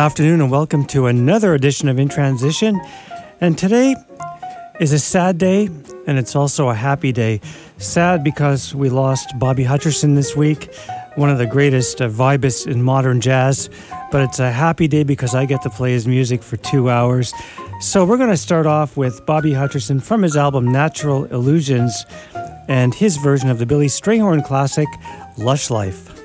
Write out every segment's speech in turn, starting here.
Good afternoon and welcome to another edition of In Transition. And today is a sad day and it's also a happy day. Sad because we lost Bobby Hutcherson this week, one of the greatest uh, vibists in modern jazz. But it's a happy day because I get to play his music for two hours. So we're going to start off with Bobby Hutcherson from his album Natural Illusions and his version of the Billy Strayhorn classic Lush Life.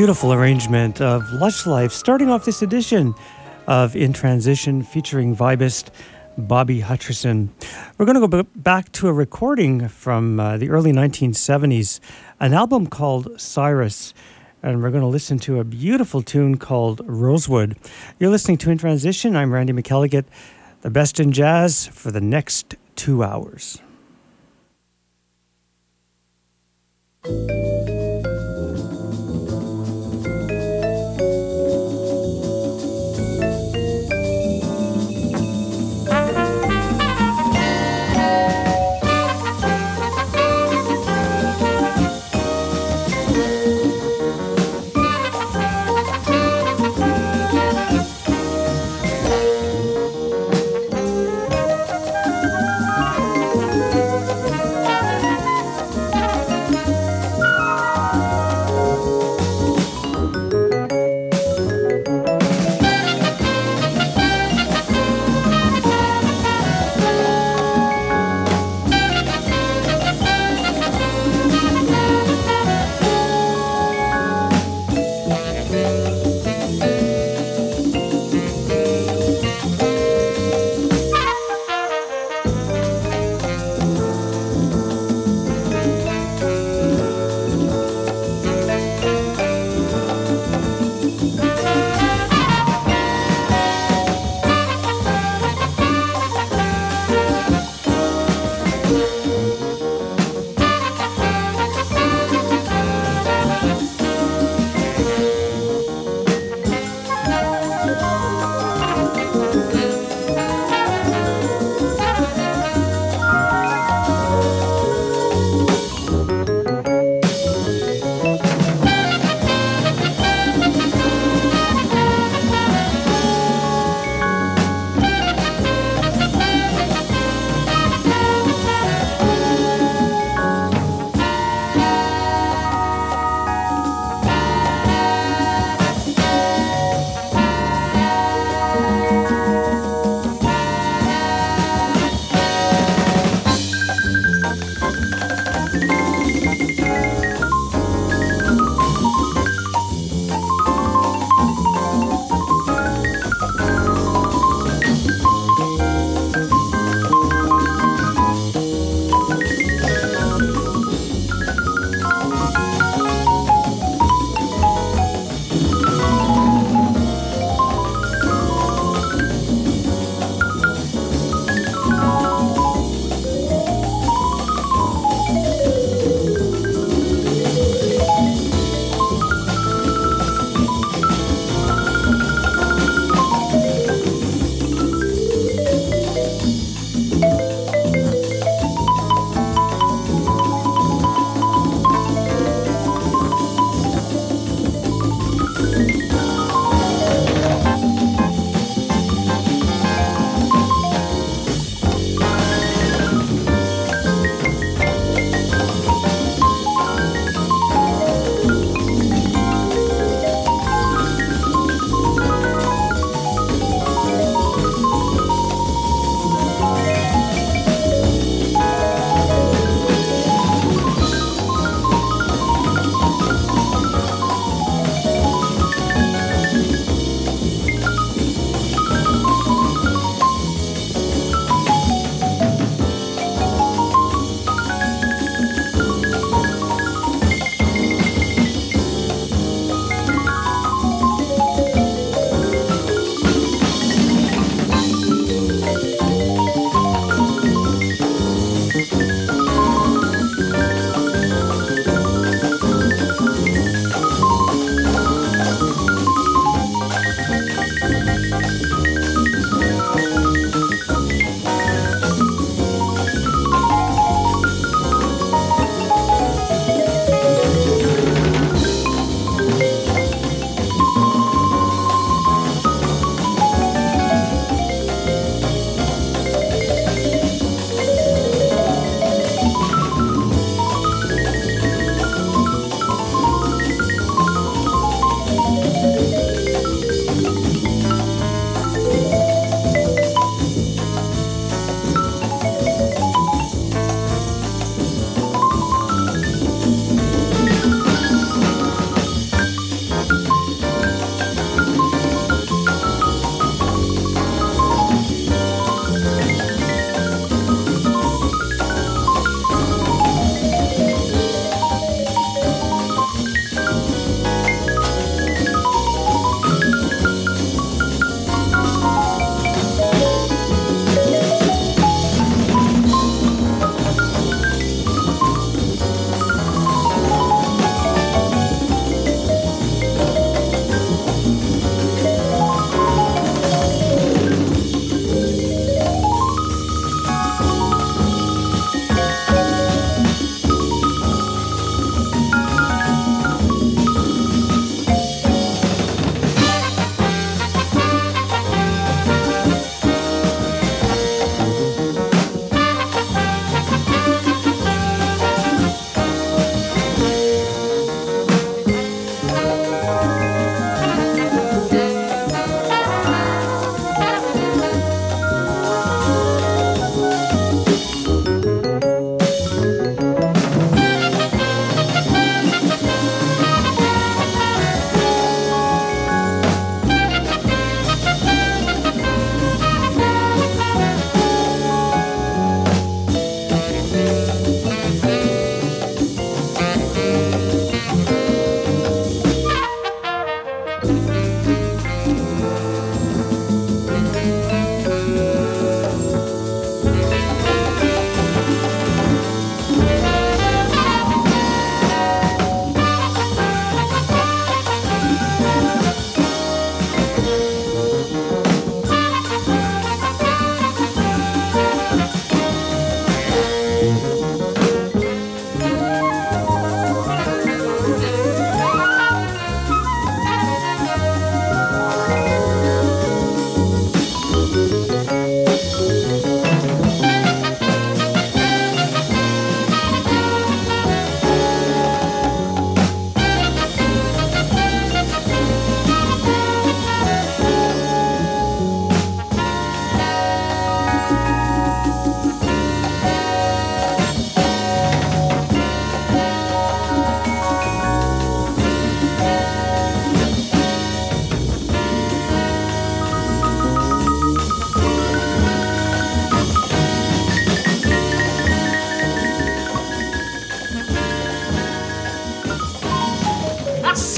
Beautiful arrangement of Lush Life, starting off this edition of In Transition featuring vibist Bobby Hutcherson. We're going to go back to a recording from uh, the early 1970s, an album called Cirrus, and we're going to listen to a beautiful tune called Rosewood. You're listening to In Transition. I'm Randy McElligott, the best in jazz for the next two hours.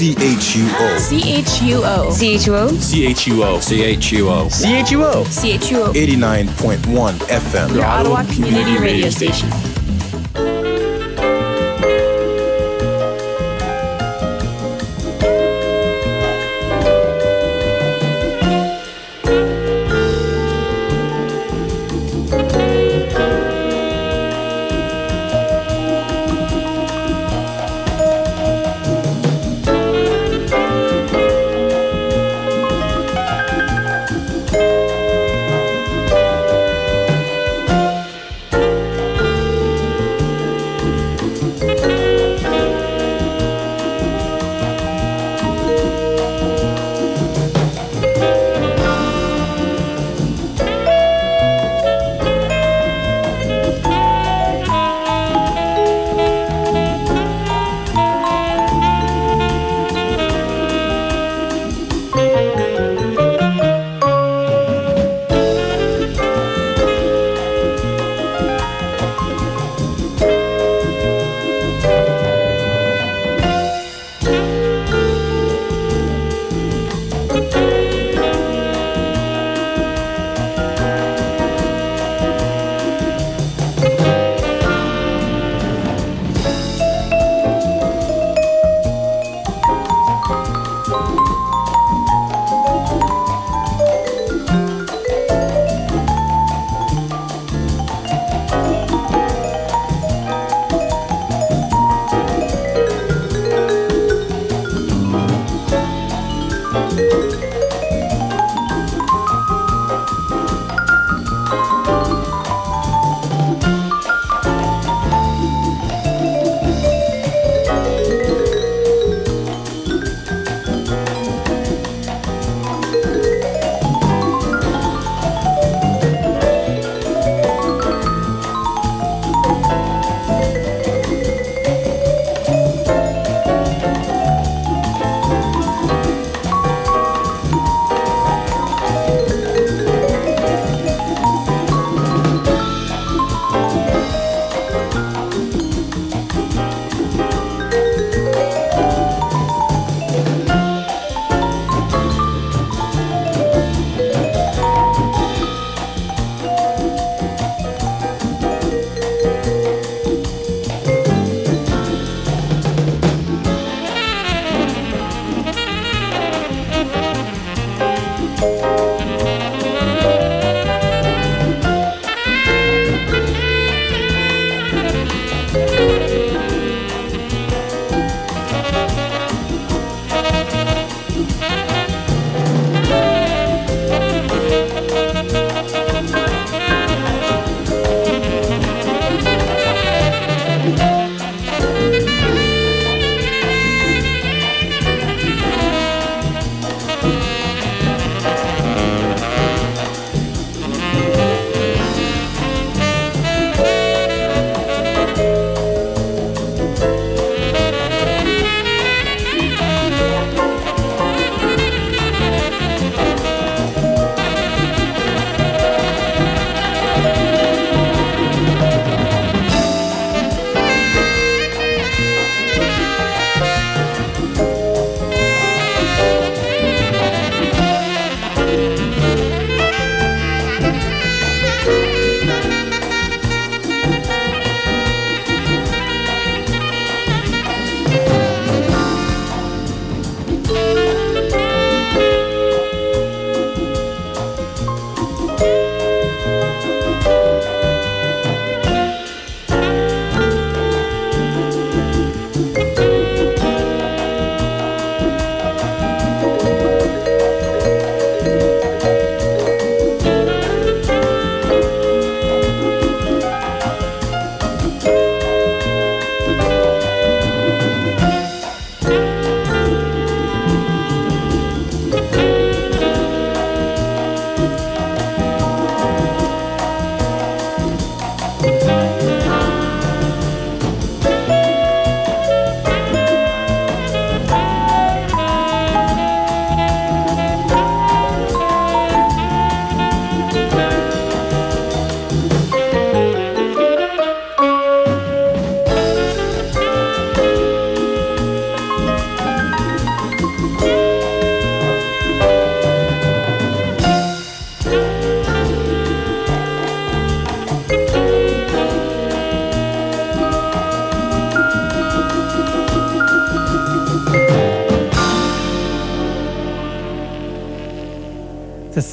C H U O. C H U O. C H U O. C H U O. C H U O. C H U O. C H U O. 89.1 FM. Your Ottawa community radio station.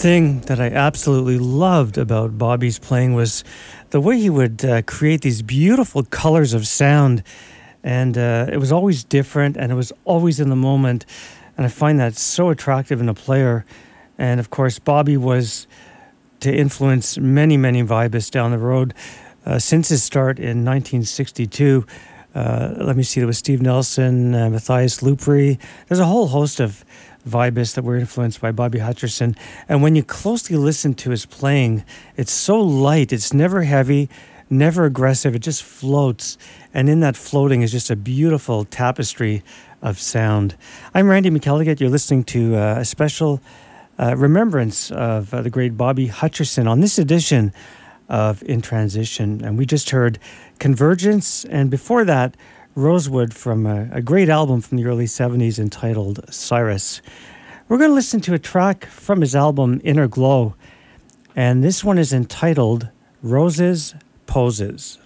Thing that I absolutely loved about Bobby's playing was the way he would uh, create these beautiful colors of sound. And uh, it was always different and it was always in the moment. And I find that so attractive in a player. And of course, Bobby was to influence many, many vibists down the road. Uh, since his start in 1962, uh, let me see, there was Steve Nelson, uh, Matthias Lupri. There's a whole host of vibists that were influenced by Bobby Hutcherson. And when you closely listen to his playing, it's so light, it's never heavy, never aggressive, it just floats. And in that floating is just a beautiful tapestry of sound. I'm Randy McElligott. You're listening to uh, a special uh, remembrance of uh, the great Bobby Hutcherson on this edition of In Transition. And we just heard Convergence, and before that, Rosewood from a, a great album from the early 70s entitled Cirrus. We're going to listen to a track from his album Inner Glow, and this one is entitled Roses Poses.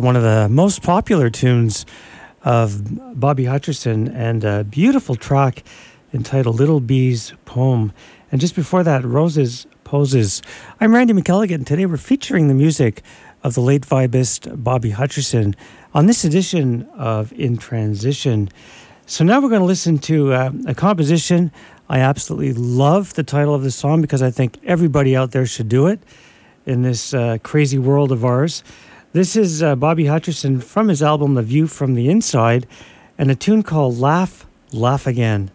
One of the most popular tunes of Bobby Hutcherson and a beautiful track entitled Little B's Poem. And just before that, Roses Poses. I'm Randy McElligott, and today we're featuring the music of the late vibist Bobby Hutcherson on this edition of In Transition. So now we're going to listen to uh, a composition I absolutely love the title of the song because I think everybody out there should do it in this uh, crazy world of ours. This is uh, Bobby Hutcherson from his album The View from the Inside and a tune called Laugh, Laugh Again.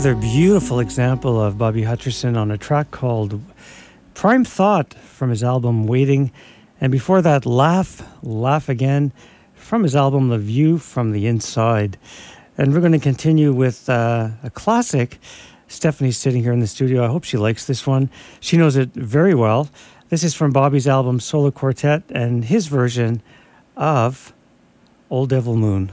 Another beautiful example of Bobby Hutcherson on a track called Prime Thought from his album Waiting. And before that, Laugh, Laugh Again from his album The View from the Inside. And we're going to continue with uh, a classic. Stephanie's sitting here in the studio. I hope she likes this one. She knows it very well. This is from Bobby's album Solo Quartet and his version of Old Devil Moon.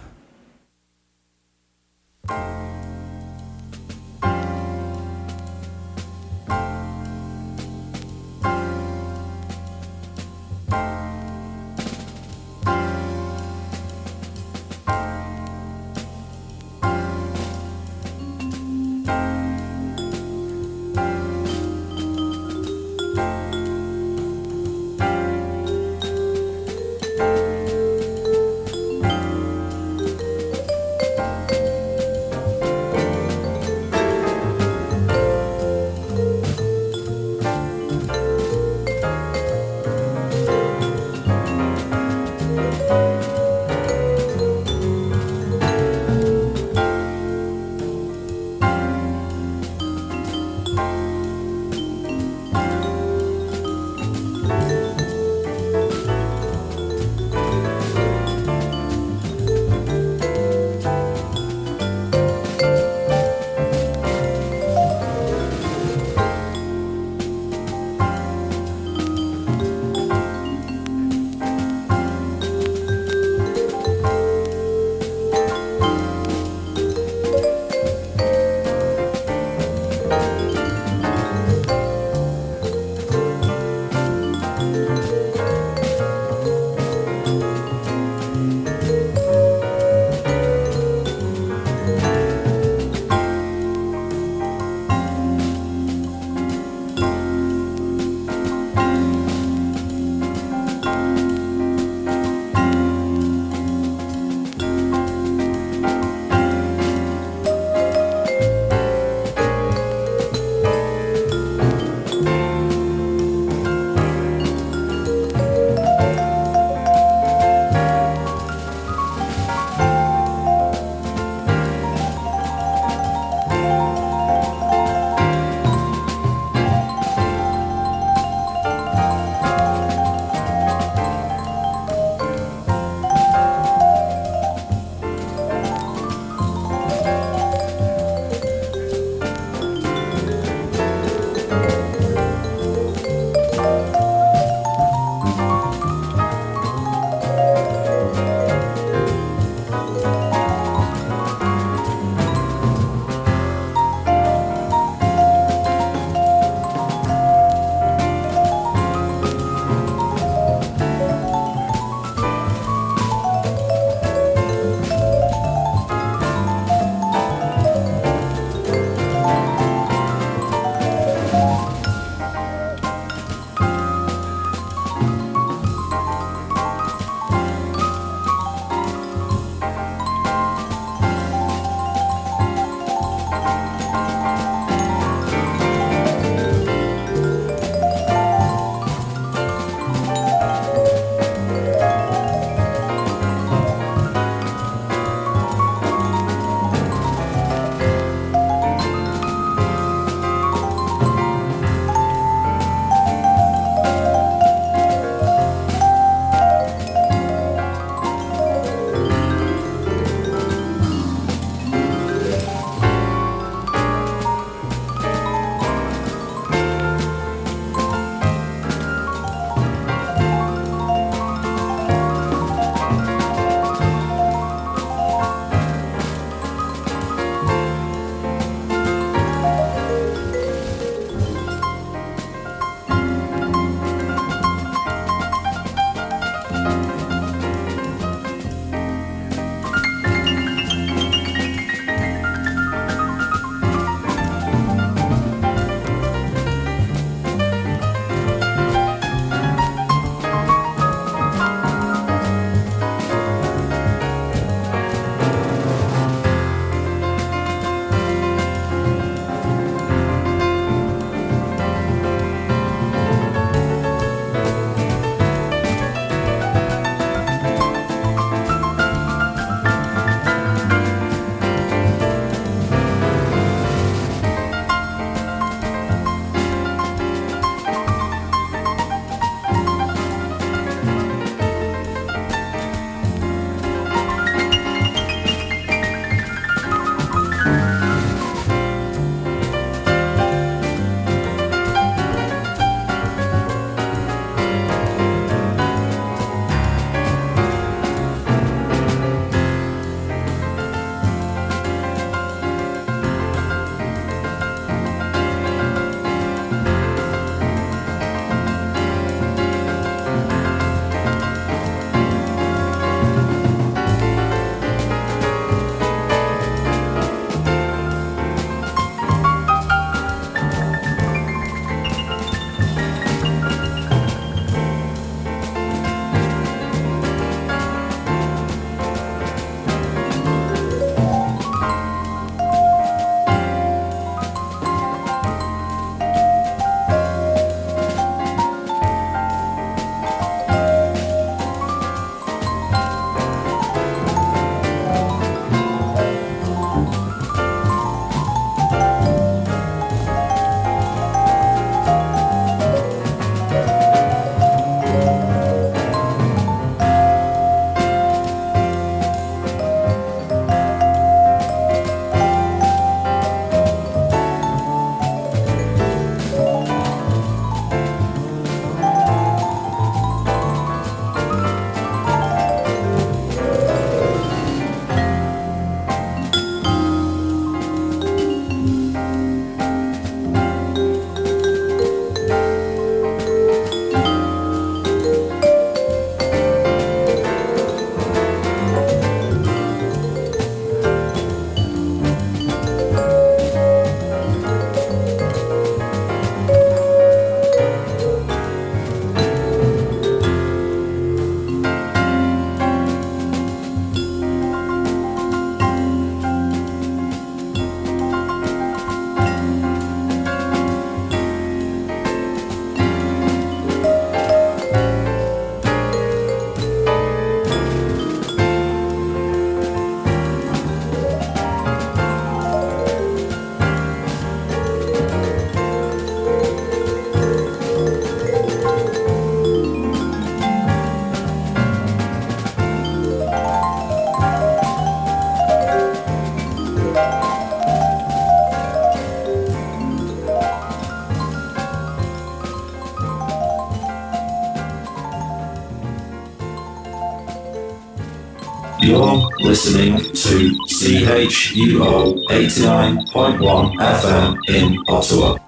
Listening to CHUO 89.1 FM in Ottawa.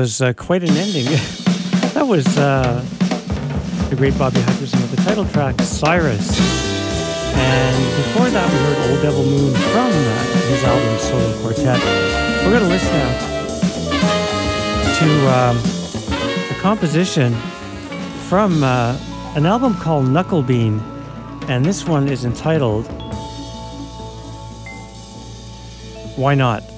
Was uh, quite an ending. that was uh, the great Bobby Hutcherson with the title track, Cirrus. And before that, we heard Old Devil Moon from uh, his album Solo Quartet. We're going to listen now to um, a composition from uh, an album called Knucklebean. And this one is entitled Why Not?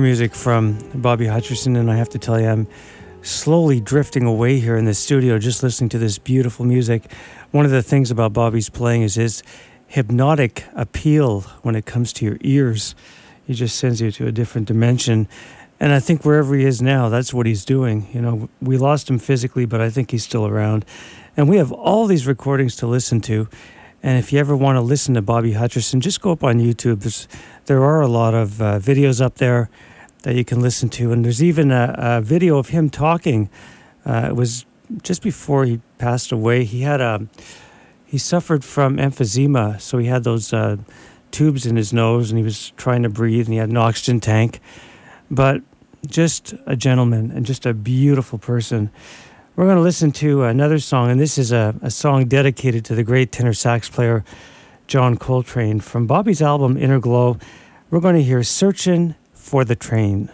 More music from Bobby Hutcherson, and I have to tell you, I'm slowly drifting away here in the studio just listening to this beautiful music. One of the things about Bobby's playing is his hypnotic appeal when it comes to your ears. He just sends you to a different dimension. And I think wherever he is now, that's what he's doing. You know, we lost him physically, but I think he's still around. And we have all these recordings to listen to. And if you ever want to listen to Bobby Hutcherson, just go up on YouTube. There's, there are a lot of uh, videos up there that you can listen to. And there's even a, a video of him talking. Uh, it was just before he passed away. He had a he suffered from emphysema, so he had those uh, tubes in his nose, and he was trying to breathe, and he had an oxygen tank. But just a gentleman and just a beautiful person. We're going to listen to another song, and this is a, a song dedicated to the great tenor sax player John Coltrane from Bobby's album Inner Glow. We're going to hear Searching for the Train.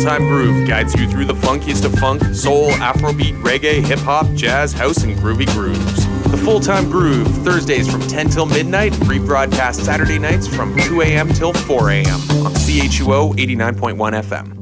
Time Groove guides you through the funkiest of funk, soul, afrobeat, reggae, hip hop, jazz, house, and groovy grooves. The Full Time Groove, Thursdays from 10 till midnight, rebroadcast Saturday nights from 2 a.m. till 4 a.m. on CHUO 89.1 FM.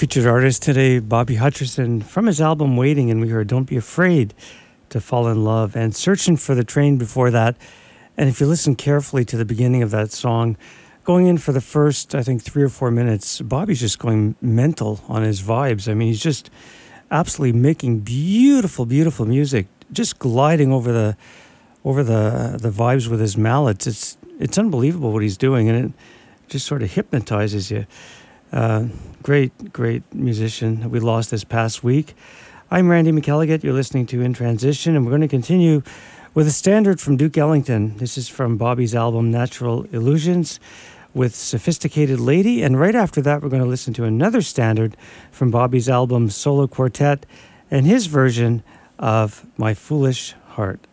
Featured artist today, Bobby Hutcherson, from his album Waiting, and we heard Don't Be Afraid to Fall in Love and Searching for the Train before that. And if you listen carefully to the beginning of that song, going in for the first, I think, three or four minutes, Bobby's just going mental on his vibes. I mean, he's just absolutely making beautiful, beautiful music, just gliding over the over the the vibes with his mallets. It's it's unbelievable what he's doing, and it just sort of hypnotizes you. Uh, great, great musician we lost this past week. I'm Randy McElligott. You're listening to In Transition, and we're going to continue with a standard from Duke Ellington. This is from Bobby's album Natural Illusions with Sophisticated Lady. And right after that, we're going to listen to another standard from Bobby's album Solo Quartet and his version of My Foolish Heart.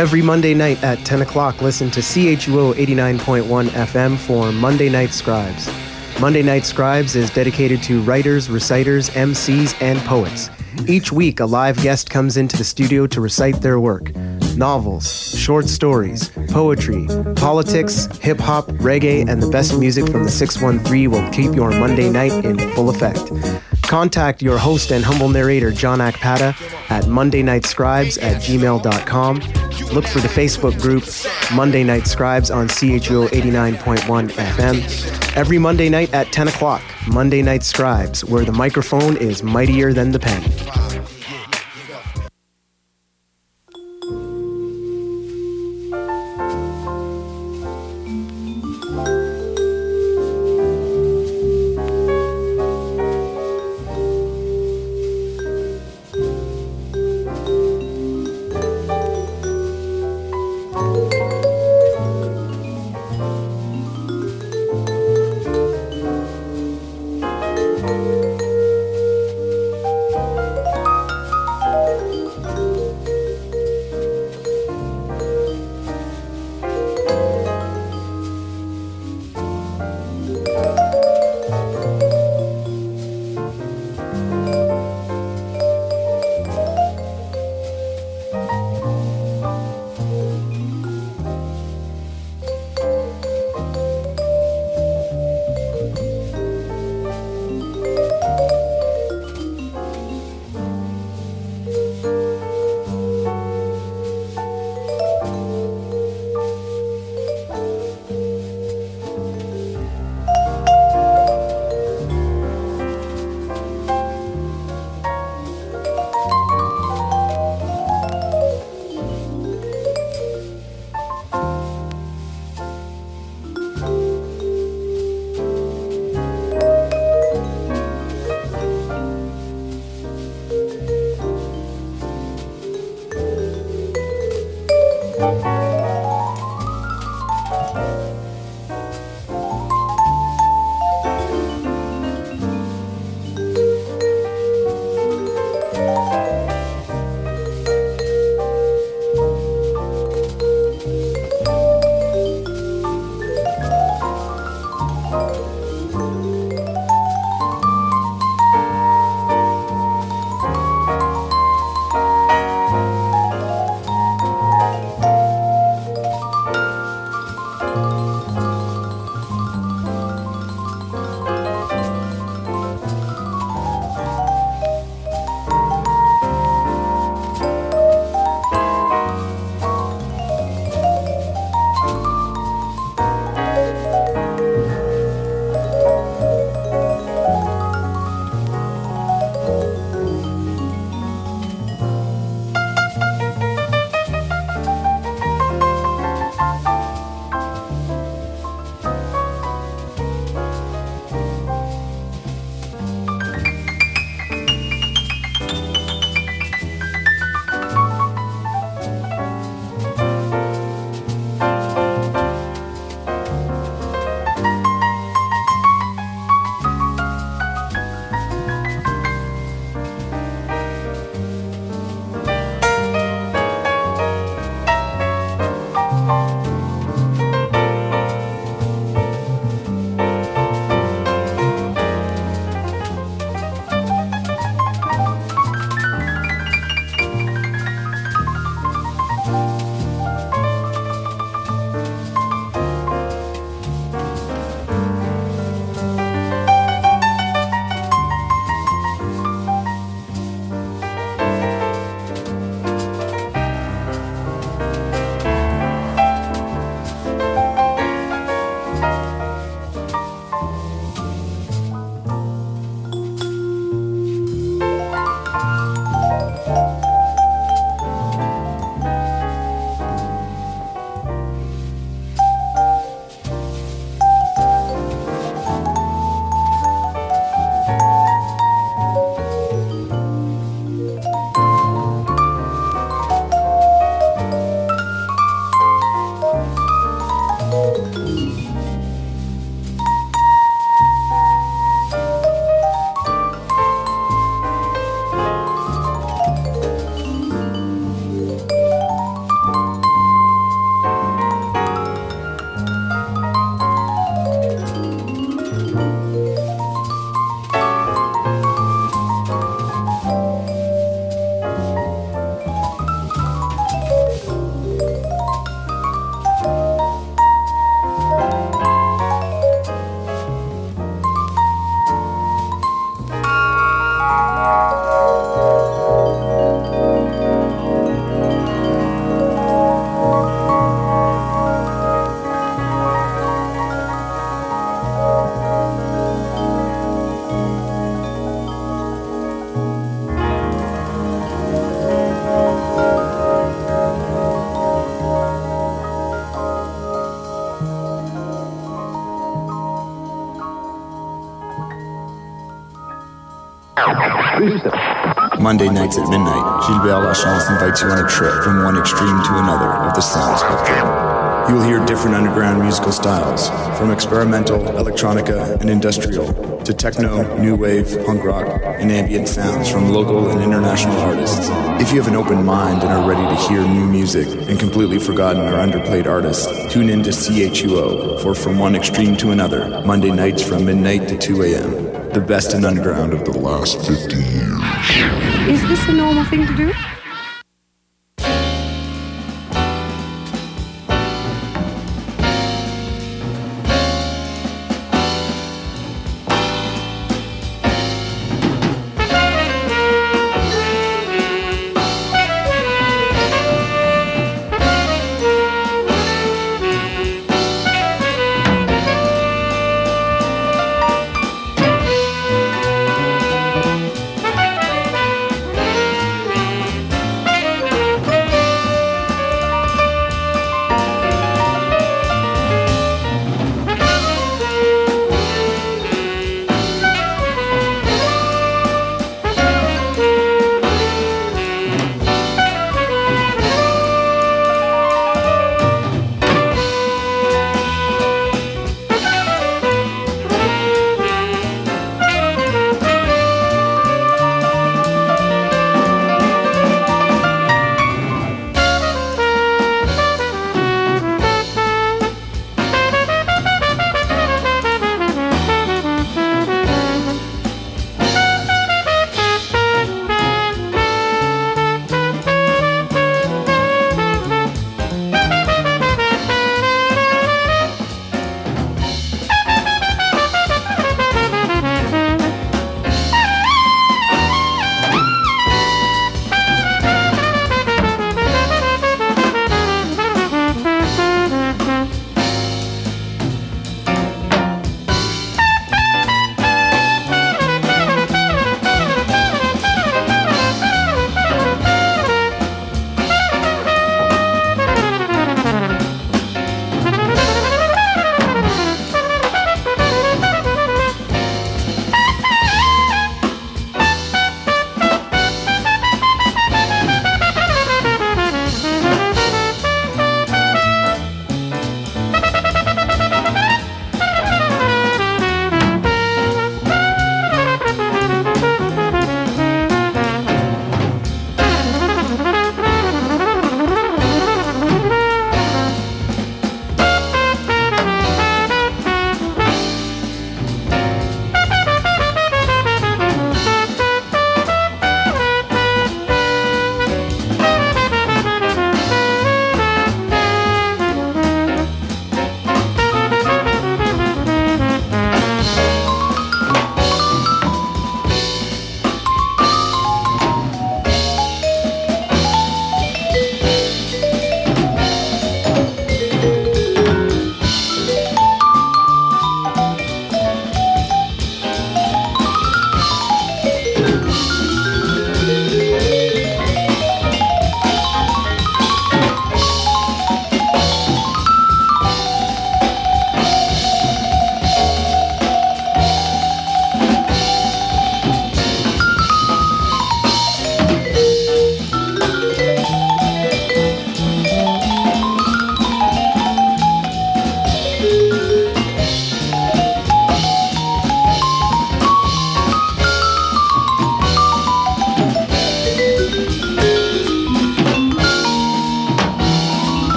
Every Monday night at 10 o'clock, listen to CHUO 89.1 FM for Monday Night Scribes. Monday Night Scribes is dedicated to writers, reciters, MCs, and poets. Each week, a live guest comes into the studio to recite their work novels, short stories, poetry, politics, hip hop, reggae, and the best music from the 613 will keep your Monday night in full effect. Contact your host and humble narrator, John Akpata, at monday mondaynightscribes at gmail.com. Look for the Facebook group Monday Night Scribes on CHUO 89.1 FM. Every Monday night at 10 o'clock, Monday Night Scribes, where the microphone is mightier than the pen. Monday nights at midnight, Gilbert Lachance invites you on a trip from one extreme to another of the sound spectrum. You will hear different underground musical styles, from experimental, electronica, and industrial, to techno, new wave, punk rock, and ambient sounds from local and international artists. If you have an open mind and are ready to hear new music and completely forgotten or underplayed artists, tune in to CHUO for From One Extreme to Another, Monday nights from midnight to 2 a.m. The best in underground of the last 50 years. Is this a normal thing to do?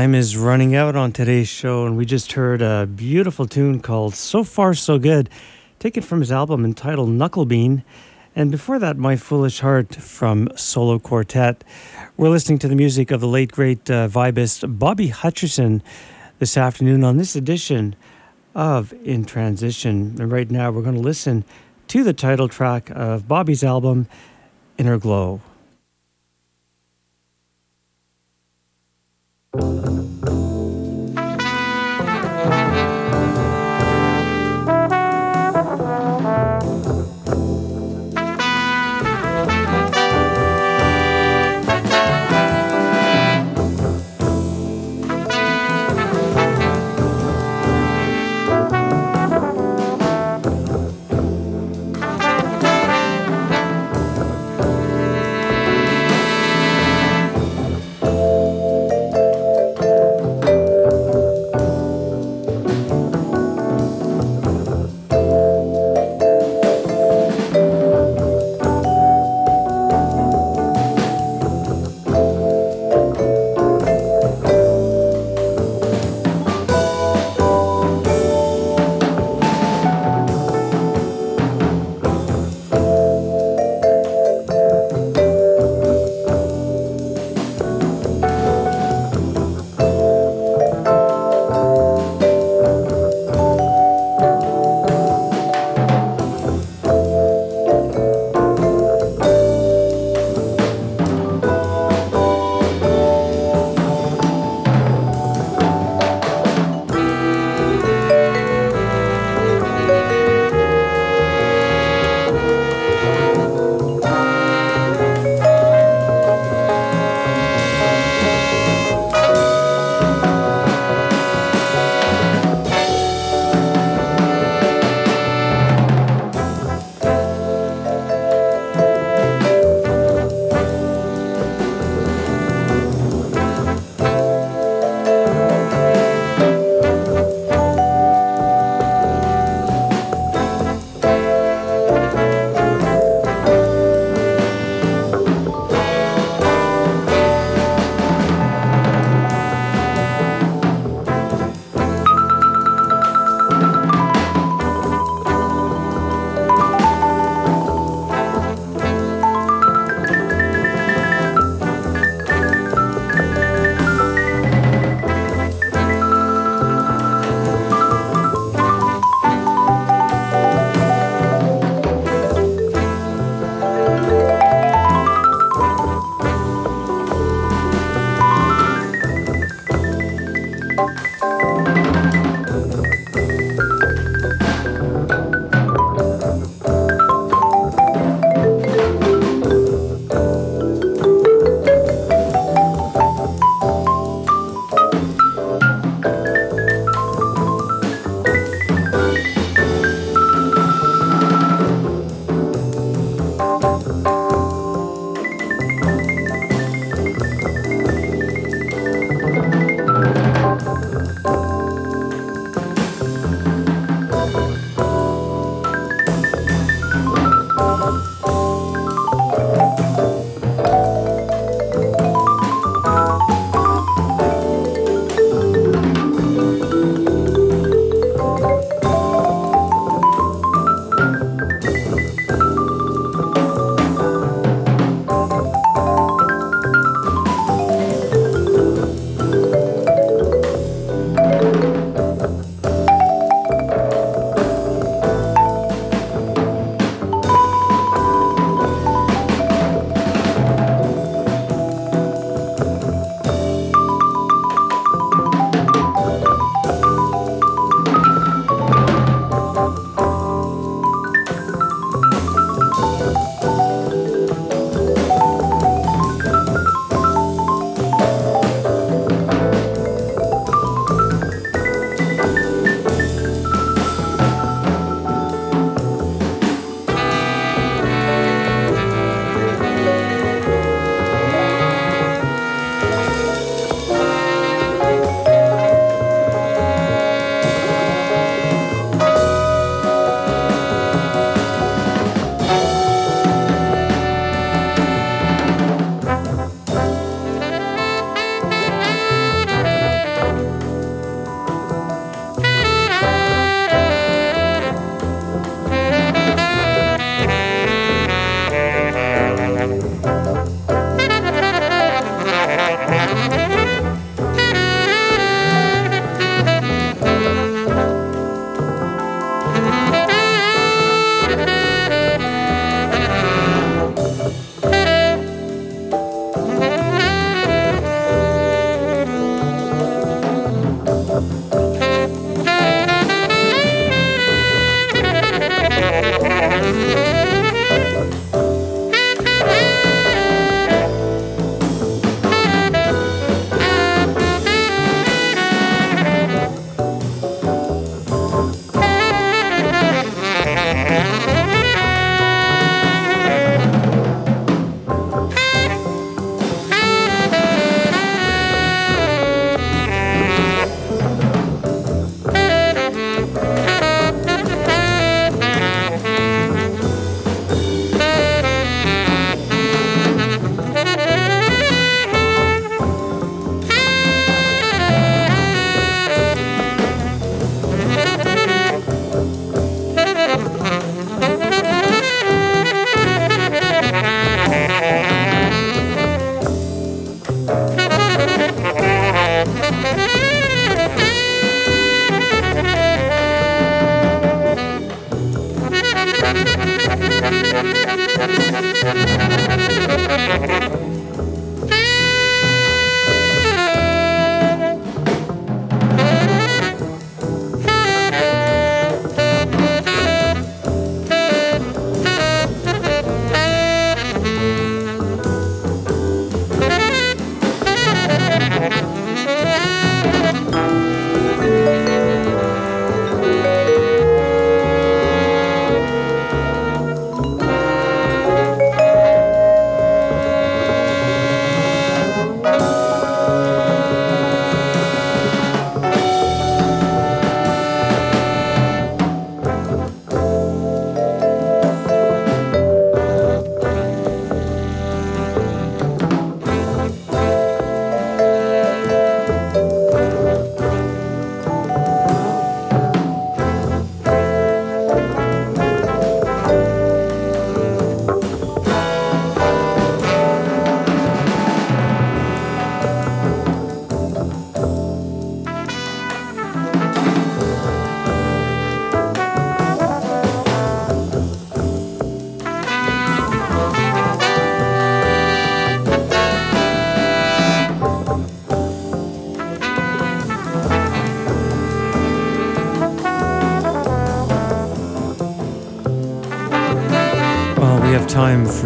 Time is running out on today's show, and we just heard a beautiful tune called So Far So Good, taken from his album entitled Knucklebean. And before that, My Foolish Heart from Solo Quartet. We're listening to the music of the late, great uh, vibist Bobby Hutcherson this afternoon on this edition of In Transition. And right now, we're going to listen to the title track of Bobby's album, Inner Glow.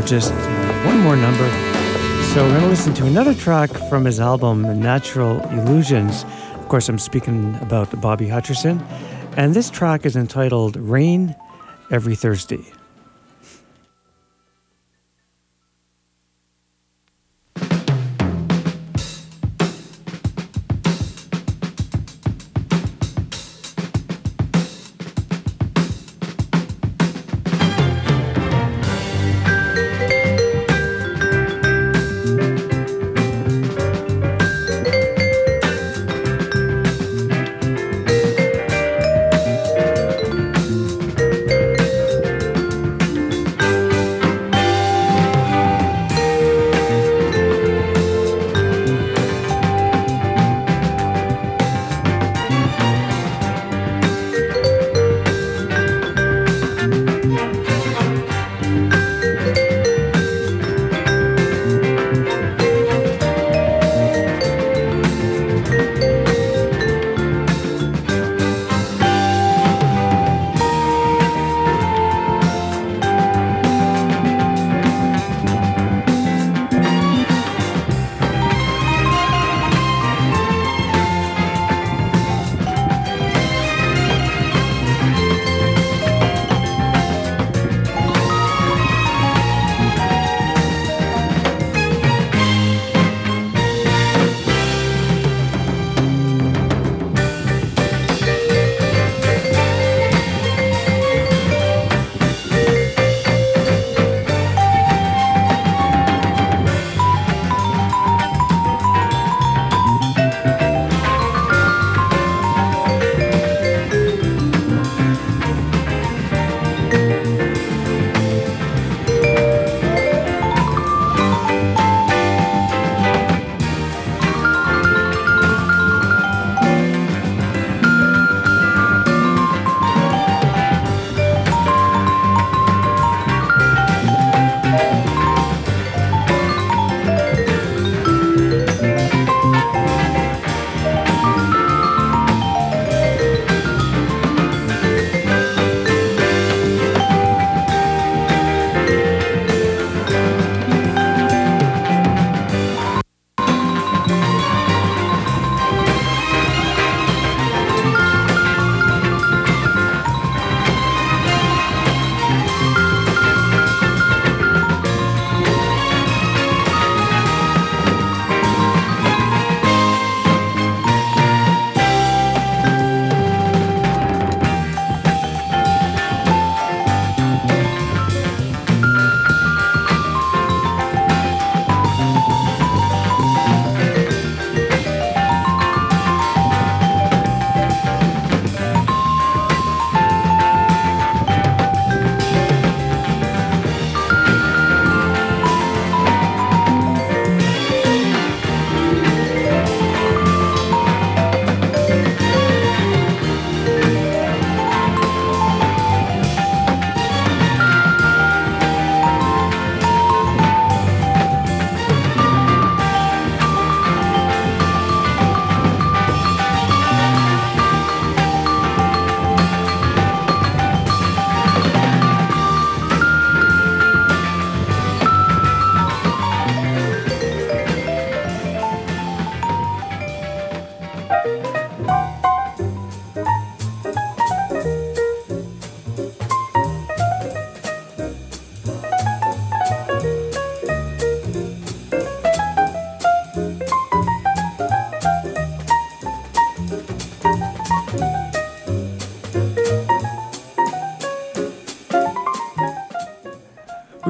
Just uh, one more number. So we're going to listen to another track from his album, Natural Illusions. Of course, I'm speaking about Bobby Hutcherson. And this track is entitled Rain Every Thursday.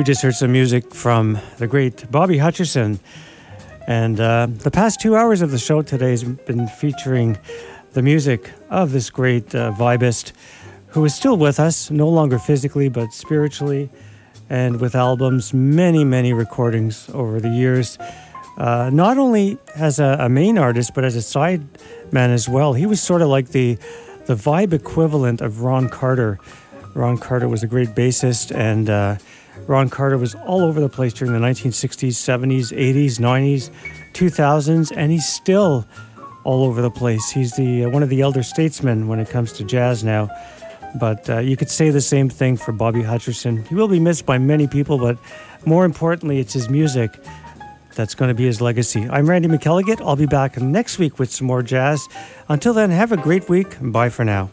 We just heard some music from the great Bobby Hutcherson. And uh, the past two hours of the show today has been featuring the music of this great uh, vibist who is still with us, no longer physically, but spiritually, and with albums, many, many recordings over the years. Uh, not only as a, a, main artist, but as a side man as well. He was sort of like the, the vibe equivalent of Ron Carter. Ron Carter was a great bassist and uh, Ron Carter was all over the place during the 1960s, 70s, 80s, 90s, 2000s, and he's still all over the place. He's the uh, one of the elder statesmen when it comes to jazz now. But uh, you could say the same thing for Bobby Hutcherson. He will be missed by many people, but more importantly, it's his music that's going to be his legacy. I'm Randy McElligott. I'll be back next week with some more jazz. Until then, have a great week bye for now.